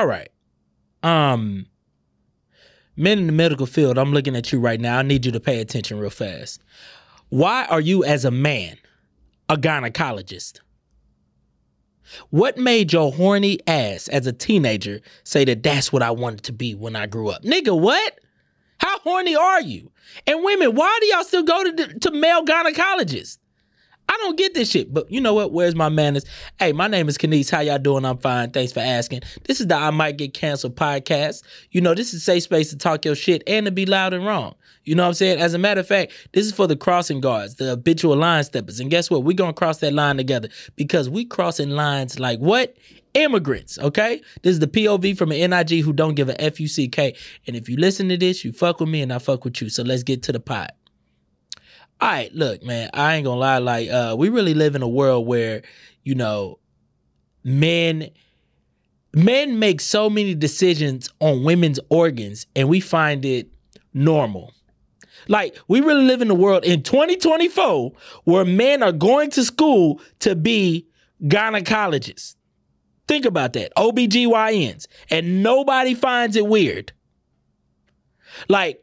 All right. Um men in the medical field, I'm looking at you right now. I need you to pay attention real fast. Why are you as a man a gynecologist? What made your horny ass as a teenager say that that's what I wanted to be when I grew up? Nigga, what? How horny are you? And women, why do y'all still go to, to male gynecologists? I don't get this shit. But you know what? Where's my manners? Hey, my name is Canice. How y'all doing? I'm fine. Thanks for asking. This is the I Might Get Canceled podcast. You know, this is safe space to talk your shit and to be loud and wrong. You know what I'm saying? As a matter of fact, this is for the crossing guards, the habitual line steppers. And guess what? We're gonna cross that line together because we crossing lines like what? Immigrants, okay? This is the POV from an NIG who don't give a F-U-C-K. And if you listen to this, you fuck with me and I fuck with you. So let's get to the pot all right, look, man, I ain't gonna lie. Like, uh, we really live in a world where, you know, men men make so many decisions on women's organs and we find it normal. Like, we really live in a world in 2024 where men are going to school to be gynecologists. Think about that. OBGYNs. And nobody finds it weird. Like,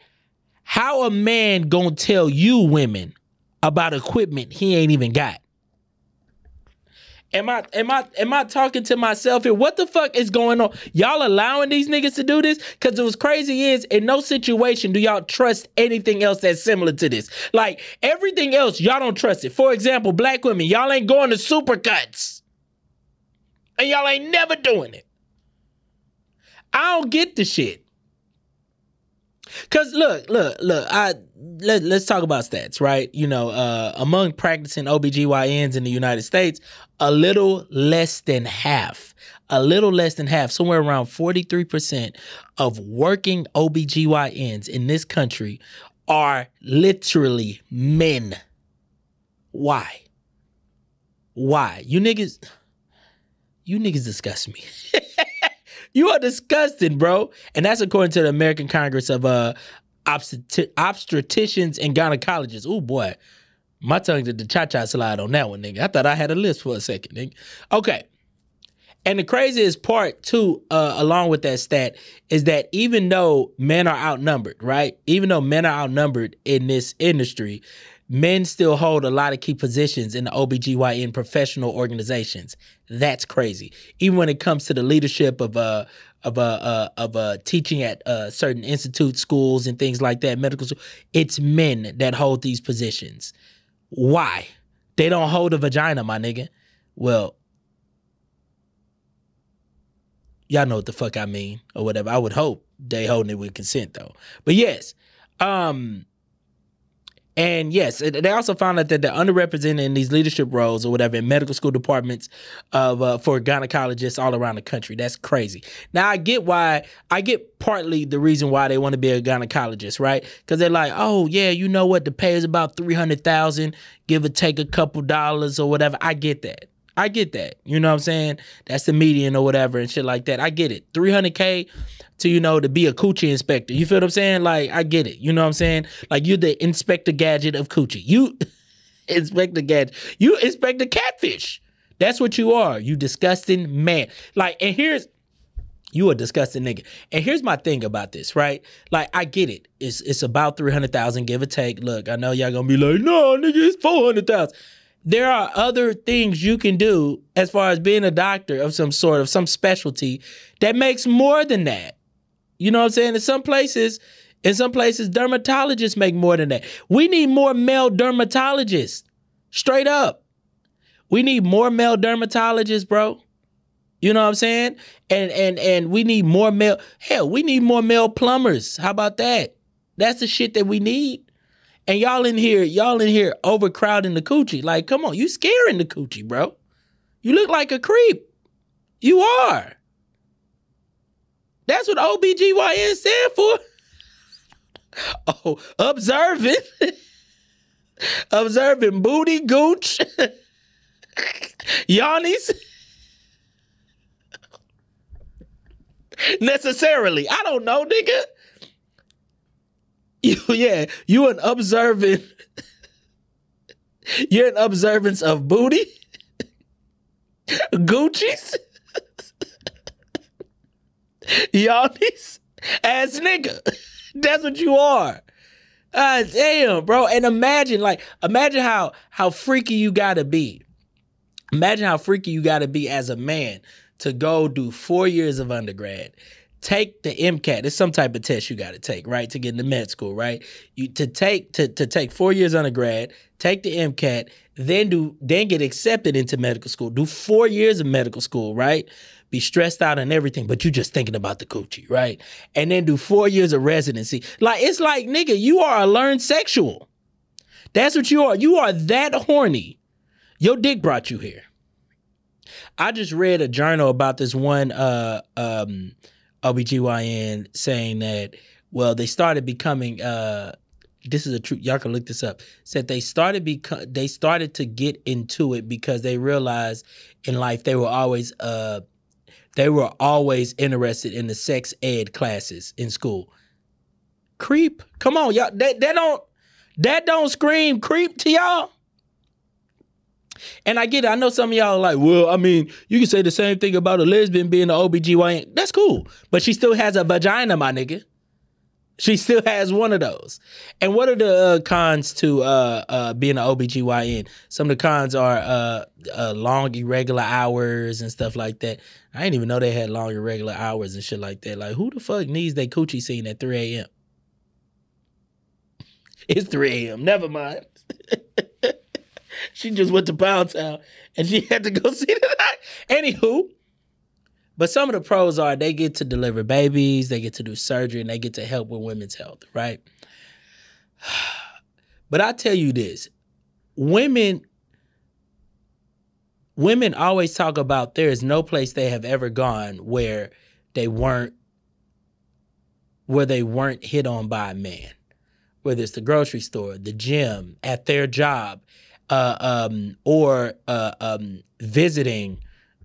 how a man gonna tell you women about equipment he ain't even got? Am I am I am I talking to myself here? What the fuck is going on? Y'all allowing these niggas to do this? Cause it was crazy is in no situation do y'all trust anything else that's similar to this. Like everything else, y'all don't trust it. For example, black women, y'all ain't going to supercuts. And y'all ain't never doing it. I don't get the shit. Cause look, look, look, I let, let's talk about stats, right? You know, uh, among practicing OBGYNs in the United States, a little less than half, a little less than half, somewhere around 43% of working OBGYNs in this country are literally men. Why? Why? You niggas, you niggas disgust me. You are disgusting, bro. And that's according to the American Congress of uh, Obstet- Obstetricians and Gynecologists. Oh, boy. My tongue did the cha cha slide on that one, nigga. I thought I had a list for a second, nigga. Okay. And the craziest part, too, uh, along with that stat, is that even though men are outnumbered, right? Even though men are outnumbered in this industry, men still hold a lot of key positions in the OBGYN professional organizations. That's crazy. Even when it comes to the leadership of uh of a uh of uh teaching at uh certain institute schools and things like that, medical school, it's men that hold these positions. Why? They don't hold a vagina, my nigga. Well, y'all know what the fuck I mean or whatever. I would hope they holding it with consent though. But yes, um and yes, they also found out that they're underrepresented in these leadership roles or whatever in medical school departments of uh, for gynecologists all around the country. That's crazy. Now I get why I get partly the reason why they want to be a gynecologist, right? Because they're like, oh yeah, you know what? The pay is about three hundred thousand, give or take a couple dollars or whatever. I get that. I get that. You know what I'm saying? That's the median or whatever and shit like that. I get it. 300K to, you know, to be a coochie inspector. You feel what I'm saying? Like, I get it. You know what I'm saying? Like, you're the inspector gadget of coochie. You inspect the gadget. You inspect the catfish. That's what you are. You disgusting man. Like, and here's, you a disgusting nigga. And here's my thing about this, right? Like, I get it. It's it's about 300,000, give or take. Look, I know y'all gonna be like, no, nigga, it's 400,000 there are other things you can do as far as being a doctor of some sort of some specialty that makes more than that. You know what I'm saying? In some places, in some places, dermatologists make more than that. We need more male dermatologists. Straight up. We need more male dermatologists, bro. You know what I'm saying? And and and we need more male hell, we need more male plumbers. How about that? That's the shit that we need. And y'all in here, y'all in here overcrowding the coochie. Like, come on, you scaring the coochie, bro. You look like a creep. You are. That's what OBGYN stand for. Oh, observing. observing booty gooch. Yannies. Necessarily. I don't know, nigga. Yeah, you an observant. You're an observance of booty, Gucci's. These ass nigga. That's what you are. Ah, damn, bro. And imagine, like, imagine how how freaky you gotta be. Imagine how freaky you gotta be as a man to go do four years of undergrad, take the MCAT. It's some type of test you got to take, right, to get into med school, right? You to take to to take four years undergrad, take the MCAT, then do then get accepted into medical school, do four years of medical school, right? Be stressed out and everything, but you just thinking about the coochie, right? And then do four years of residency. Like it's like, nigga, you are a learned sexual. That's what you are. You are that horny. Your dick brought you here. I just read a journal about this one uh um OBGYN saying that, well, they started becoming uh this is a truth y'all can look this up said they started beco- they started to get into it because they realized in life they were always uh they were always interested in the sex ed classes in school. Creep. Come on y'all that, that don't that don't scream creep to y'all and I get it. I know some of y'all are like, well, I mean, you can say the same thing about a lesbian being an OBGYN. That's cool. But she still has a vagina, my nigga. She still has one of those. And what are the uh, cons to uh, uh, being an OBGYN? Some of the cons are uh, uh, long, irregular hours and stuff like that. I didn't even know they had long, irregular hours and shit like that. Like, who the fuck needs their coochie scene at 3 a.m.? It's 3 a.m. Never mind. she just went to Pound Town and she had to go see the Anywho, but some of the pros are they get to deliver babies, they get to do surgery, and they get to help with women's health, right? But I tell you this, women women always talk about there is no place they have ever gone where they weren't where they weren't hit on by a man. Whether it's the grocery store, the gym, at their job, uh, um, or uh, um, visiting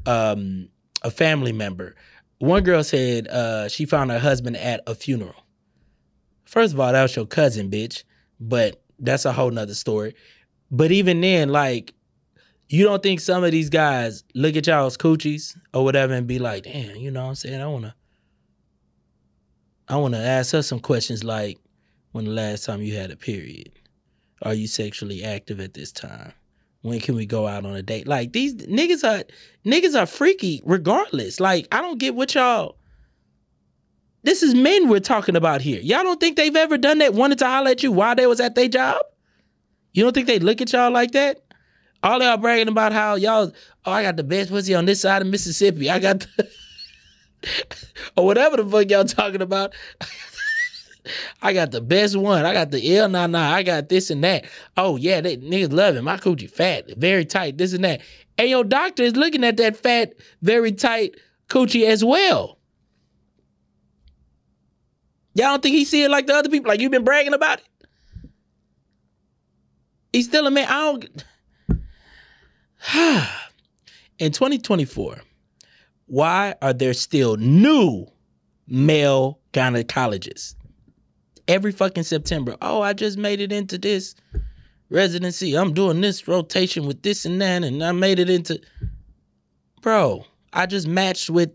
um, a family member. One girl said uh, she found her husband at a funeral. First of all, that was your cousin, bitch. But that's a whole nother story. But even then, like, you don't think some of these guys look at y'all's coochies or whatever and be like, damn, you know what I'm saying? I wanna I wanna ask her some questions like when the last time you had a period. Are you sexually active at this time? When can we go out on a date? Like these niggas are niggas are freaky regardless. Like I don't get what y'all. This is men we're talking about here. Y'all don't think they've ever done that? Wanted to holler at you while they was at their job? You don't think they look at y'all like that? All y'all bragging about how y'all, oh, I got the best pussy on this side of Mississippi. I got the or whatever the fuck y'all talking about. I got the best one. I got the L nah nah. I got this and that. Oh yeah, they niggas love it. My coochie fat, very tight, this and that. And your doctor is looking at that fat, very tight coochie as well. Y'all don't think he see it like the other people? Like you've been bragging about it? He's still a man. I don't. In 2024, why are there still new male gynecologists? Every fucking September. Oh, I just made it into this residency. I'm doing this rotation with this and that, and I made it into. Bro, I just matched with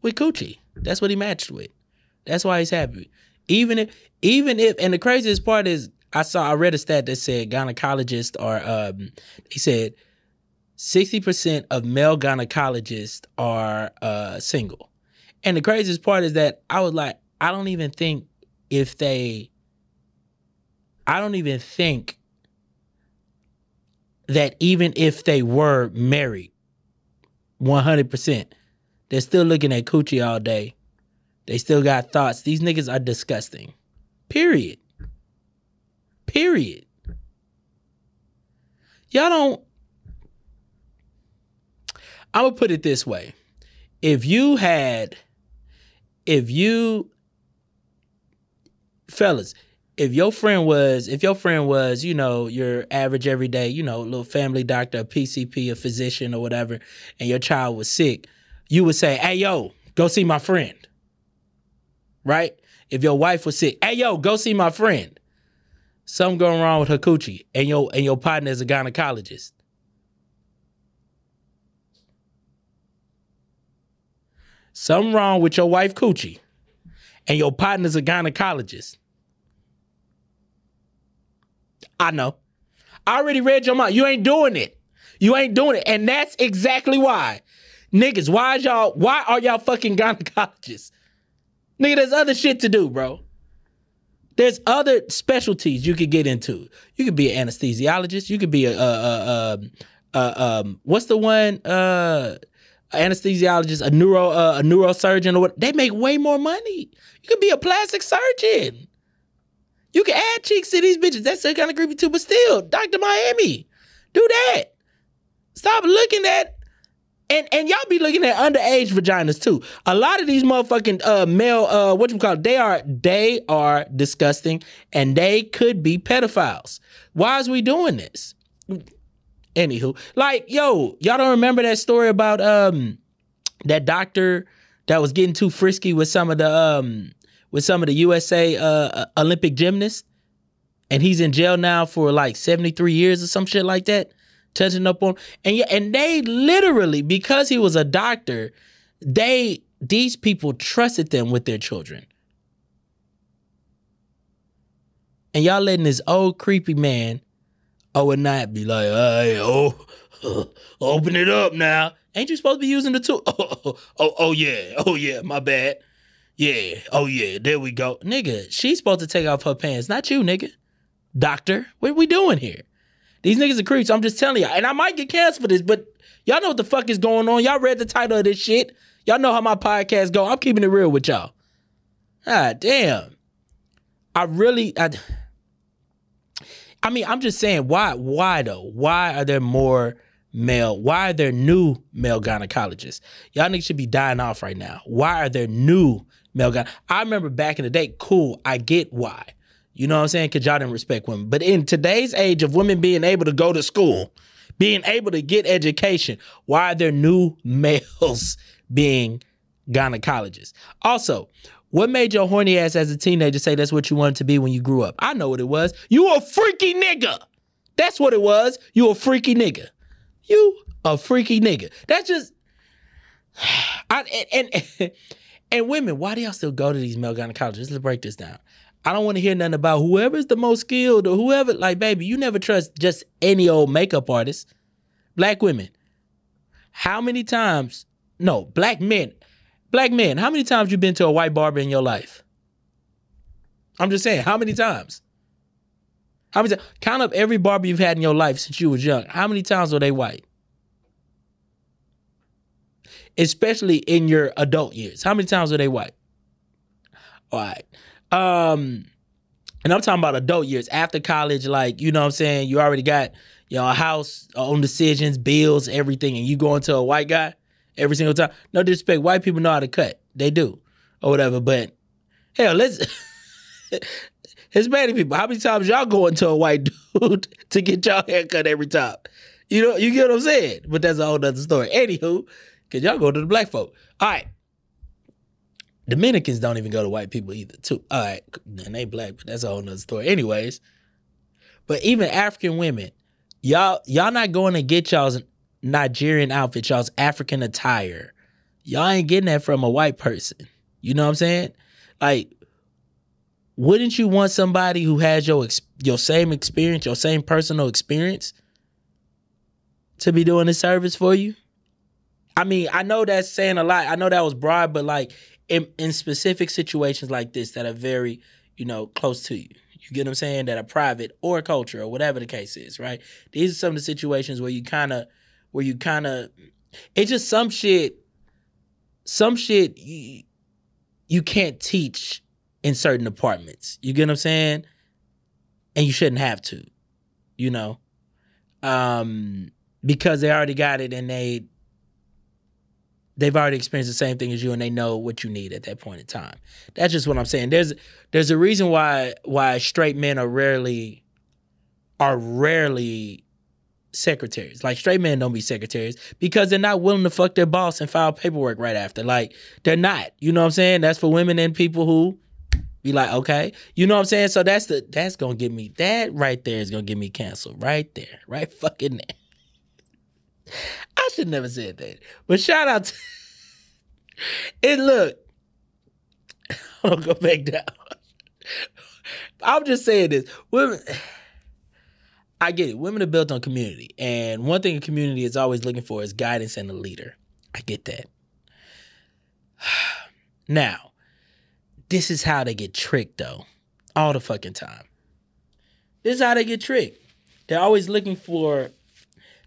with Coochie. That's what he matched with. That's why he's happy. Even if, even if, and the craziest part is, I saw, I read a stat that said gynecologists are, um, he said, sixty percent of male gynecologists are uh, single. And the craziest part is that I was like, I don't even think if they, I don't even think that even if they were married, one hundred percent, they're still looking at coochie all day. They still got thoughts. These niggas are disgusting. Period. Period. Y'all don't. I'm gonna put it this way. If you had, if you, fellas, if your friend was, if your friend was, you know, your average everyday, you know, little family doctor, a PCP, a physician, or whatever, and your child was sick, you would say, "Hey, yo, go see my friend." Right? If your wife was sick, "Hey, yo, go see my friend." Something going wrong with her coochie, and your and your partner is a gynecologist. something wrong with your wife coochie, and your partner's a gynecologist. I know. I already read your mind. You ain't doing it. You ain't doing it. And that's exactly why. Niggas, why is y'all why are y'all fucking gynecologists? Nigga, there's other shit to do, bro. There's other specialties you could get into. You could be an anesthesiologist. You could be a, a, a, a um, what's the one? Uh, anesthesiologist, a neuro, uh, a neurosurgeon, or what? They make way more money. You could be a plastic surgeon. You can add cheeks to these bitches. That's kind of creepy too, but still, Dr. Miami, do that. Stop looking at and and y'all be looking at underage vaginas too. A lot of these motherfucking uh, male uh, what you call it, they are they are disgusting and they could be pedophiles. Why is we doing this? Anywho, like yo, y'all don't remember that story about um that doctor that was getting too frisky with some of the um with some of the USA uh, Olympic gymnasts, and he's in jail now for like seventy three years or some shit like that, touching up on and yeah, and they literally because he was a doctor, they these people trusted them with their children. And y'all letting this old creepy man oh would not be like, hey, oh, open it up now. Ain't you supposed to be using the tool? Oh, oh, oh, oh yeah, oh yeah, my bad. Yeah. Oh yeah. There we go. Nigga, she's supposed to take off her pants, not you, nigga. Doctor, what are we doing here? These niggas are creeps. I'm just telling y'all. And I might get canceled for this, but y'all know what the fuck is going on. Y'all read the title of this shit. Y'all know how my podcast go. I'm keeping it real with y'all. Ah, damn. I really I I mean, I'm just saying, why why though? Why are there more male? Why are there new male gynecologists? Y'all niggas should be dying off right now. Why are there new male guy. I remember back in the day, cool, I get why. You know what I'm saying? Because y'all didn't respect women. But in today's age of women being able to go to school, being able to get education, why are there new males being gynecologists? Also, what made your horny ass as a teenager say that's what you wanted to be when you grew up? I know what it was. You a freaky nigga. That's what it was. You a freaky nigga. You a freaky nigga. That's just I and, and and women, why do y'all still go to these male gynecologists? Let's break this down. I don't want to hear nothing about whoever's the most skilled or whoever. Like, baby, you never trust just any old makeup artist. Black women, how many times? No, black men. Black men, how many times you been to a white barber in your life? I'm just saying, how many times? How many? times? Count up every barber you've had in your life since you was young. How many times were they white? especially in your adult years? How many times were they white? All right. Um, and I'm talking about adult years after college, like, you know what I'm saying? You already got, you know, a house, own decisions, bills, everything, and you go into a white guy every single time. No disrespect, white people know how to cut. They do. Or whatever. But hell, let's Hispanic people, how many times y'all go into a white dude to get y'all haircut every time? You know, you get what I'm saying? But that's a whole other story. Anywho, Cause y'all go to the black folk. All right. Dominicans don't even go to white people either, too. All right. And they black, but that's a whole nother story. Anyways. But even African women, y'all, y'all not going to get y'all's Nigerian outfit, y'all's African attire. Y'all ain't getting that from a white person. You know what I'm saying? Like, wouldn't you want somebody who has your your same experience, your same personal experience, to be doing the service for you? I mean, I know that's saying a lot. I know that was broad, but like in, in specific situations like this that are very, you know, close to you. You get what I'm saying? That are private or culture or whatever the case is, right? These are some of the situations where you kind of, where you kind of, it's just some shit, some shit you, you can't teach in certain departments. You get what I'm saying? And you shouldn't have to, you know, um, because they already got it and they they've already experienced the same thing as you and they know what you need at that point in time. That's just what I'm saying. There's there's a reason why why straight men are rarely are rarely secretaries. Like straight men don't be secretaries because they're not willing to fuck their boss and file paperwork right after. Like they're not. You know what I'm saying? That's for women and people who be like, okay. You know what I'm saying? So that's the that's gonna get me that right there is gonna get me canceled. Right there. Right fucking there. I should never said that. But shout out to it look. I'll go back down. I'm just saying this. Women I get it. Women are built on community. And one thing a community is always looking for is guidance and a leader. I get that. Now, this is how they get tricked though. All the fucking time. This is how they get tricked. They're always looking for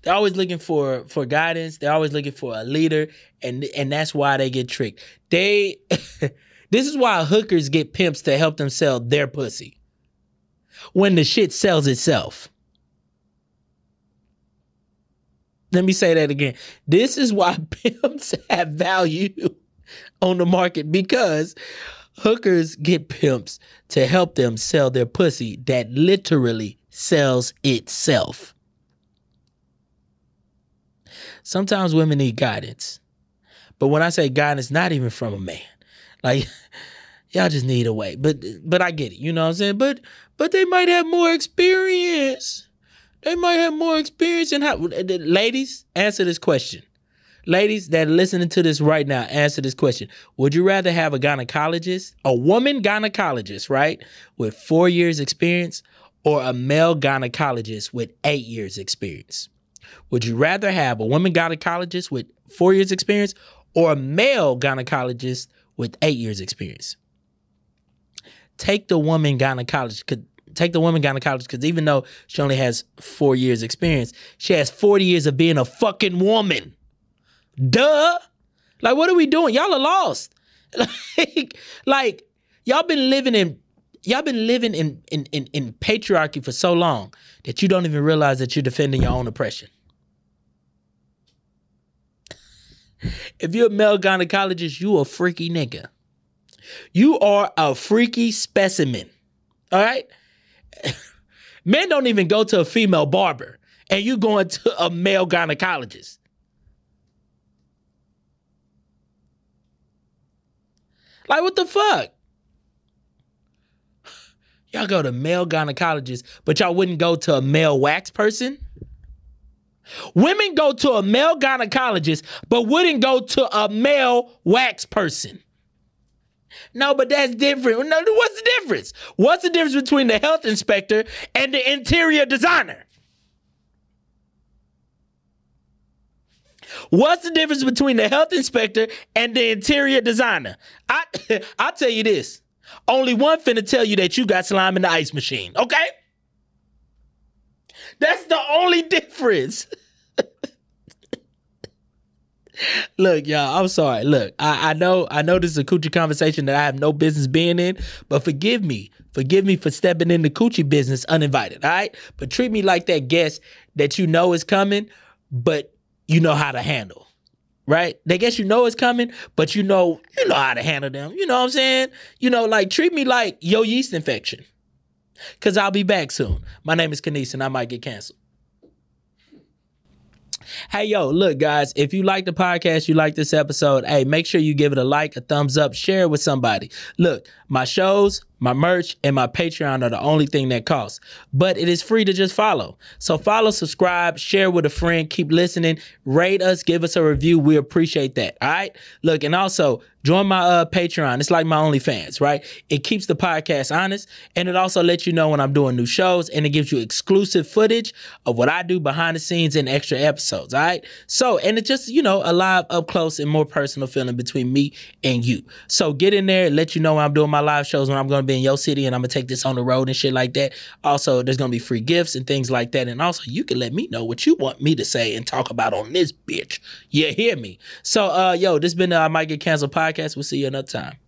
they're always looking for for guidance. They're always looking for a leader, and and that's why they get tricked. They this is why hookers get pimps to help them sell their pussy. When the shit sells itself. Let me say that again. This is why pimps have value on the market because hookers get pimps to help them sell their pussy that literally sells itself. Sometimes women need guidance. But when I say guidance, not even from a man. Like y'all just need a way. But but I get it. You know what I'm saying? But but they might have more experience. They might have more experience in how ladies, answer this question. Ladies that are listening to this right now, answer this question. Would you rather have a gynecologist, a woman gynecologist, right, with four years experience, or a male gynecologist with eight years experience? Would you rather have a woman gynecologist with four years experience or a male gynecologist with eight years experience? Take the woman gynecologist. Take the woman gynecologist because even though she only has four years experience, she has 40 years of being a fucking woman. Duh. Like, what are we doing? Y'all are lost. like, like y'all been living in y'all been living in, in in in patriarchy for so long that you don't even realize that you're defending your own oppression. If you're a male gynecologist, you a freaky nigga. You are a freaky specimen. All right? Men don't even go to a female barber, and you going to a male gynecologist. Like, what the fuck? Y'all go to male gynecologist, but y'all wouldn't go to a male wax person? Women go to a male gynecologist, but wouldn't go to a male wax person. No, but that's different. No, what's the difference? What's the difference between the health inspector and the interior designer? What's the difference between the health inspector and the interior designer? I I'll tell you this. Only one finna tell you that you got slime in the ice machine, okay? That's the only difference. Look, y'all, I'm sorry. Look, I, I know I know this is a coochie conversation that I have no business being in, but forgive me. Forgive me for stepping in the coochie business uninvited, all right? But treat me like that guest that you know is coming, but you know how to handle. Right? They guess you know it's coming, but you know, you know how to handle them. You know what I'm saying? You know, like treat me like your yeast infection. Cause I'll be back soon. My name is Canice and I might get canceled. Hey, yo, look, guys, if you like the podcast, you like this episode, hey, make sure you give it a like, a thumbs up, share it with somebody. Look, my shows, my merch, and my Patreon are the only thing that costs. But it is free to just follow. So follow, subscribe, share with a friend, keep listening, rate us, give us a review. We appreciate that. All right. Look, and also join my uh, Patreon. It's like my OnlyFans, right? It keeps the podcast honest, and it also lets you know when I'm doing new shows, and it gives you exclusive footage of what I do behind the scenes and extra episodes. All right. So, and it just you know a live, up close, and more personal feeling between me and you. So get in there, let you know when I'm doing my live shows when I'm going to be in your city and I'm to take this on the road and shit like that. Also, there's to be free gifts and things like that. And also, you can let me know what you want me to say and talk about on this bitch. You hear me? So, uh, yo, this been the I Might Get Canceled podcast. We'll see you another time.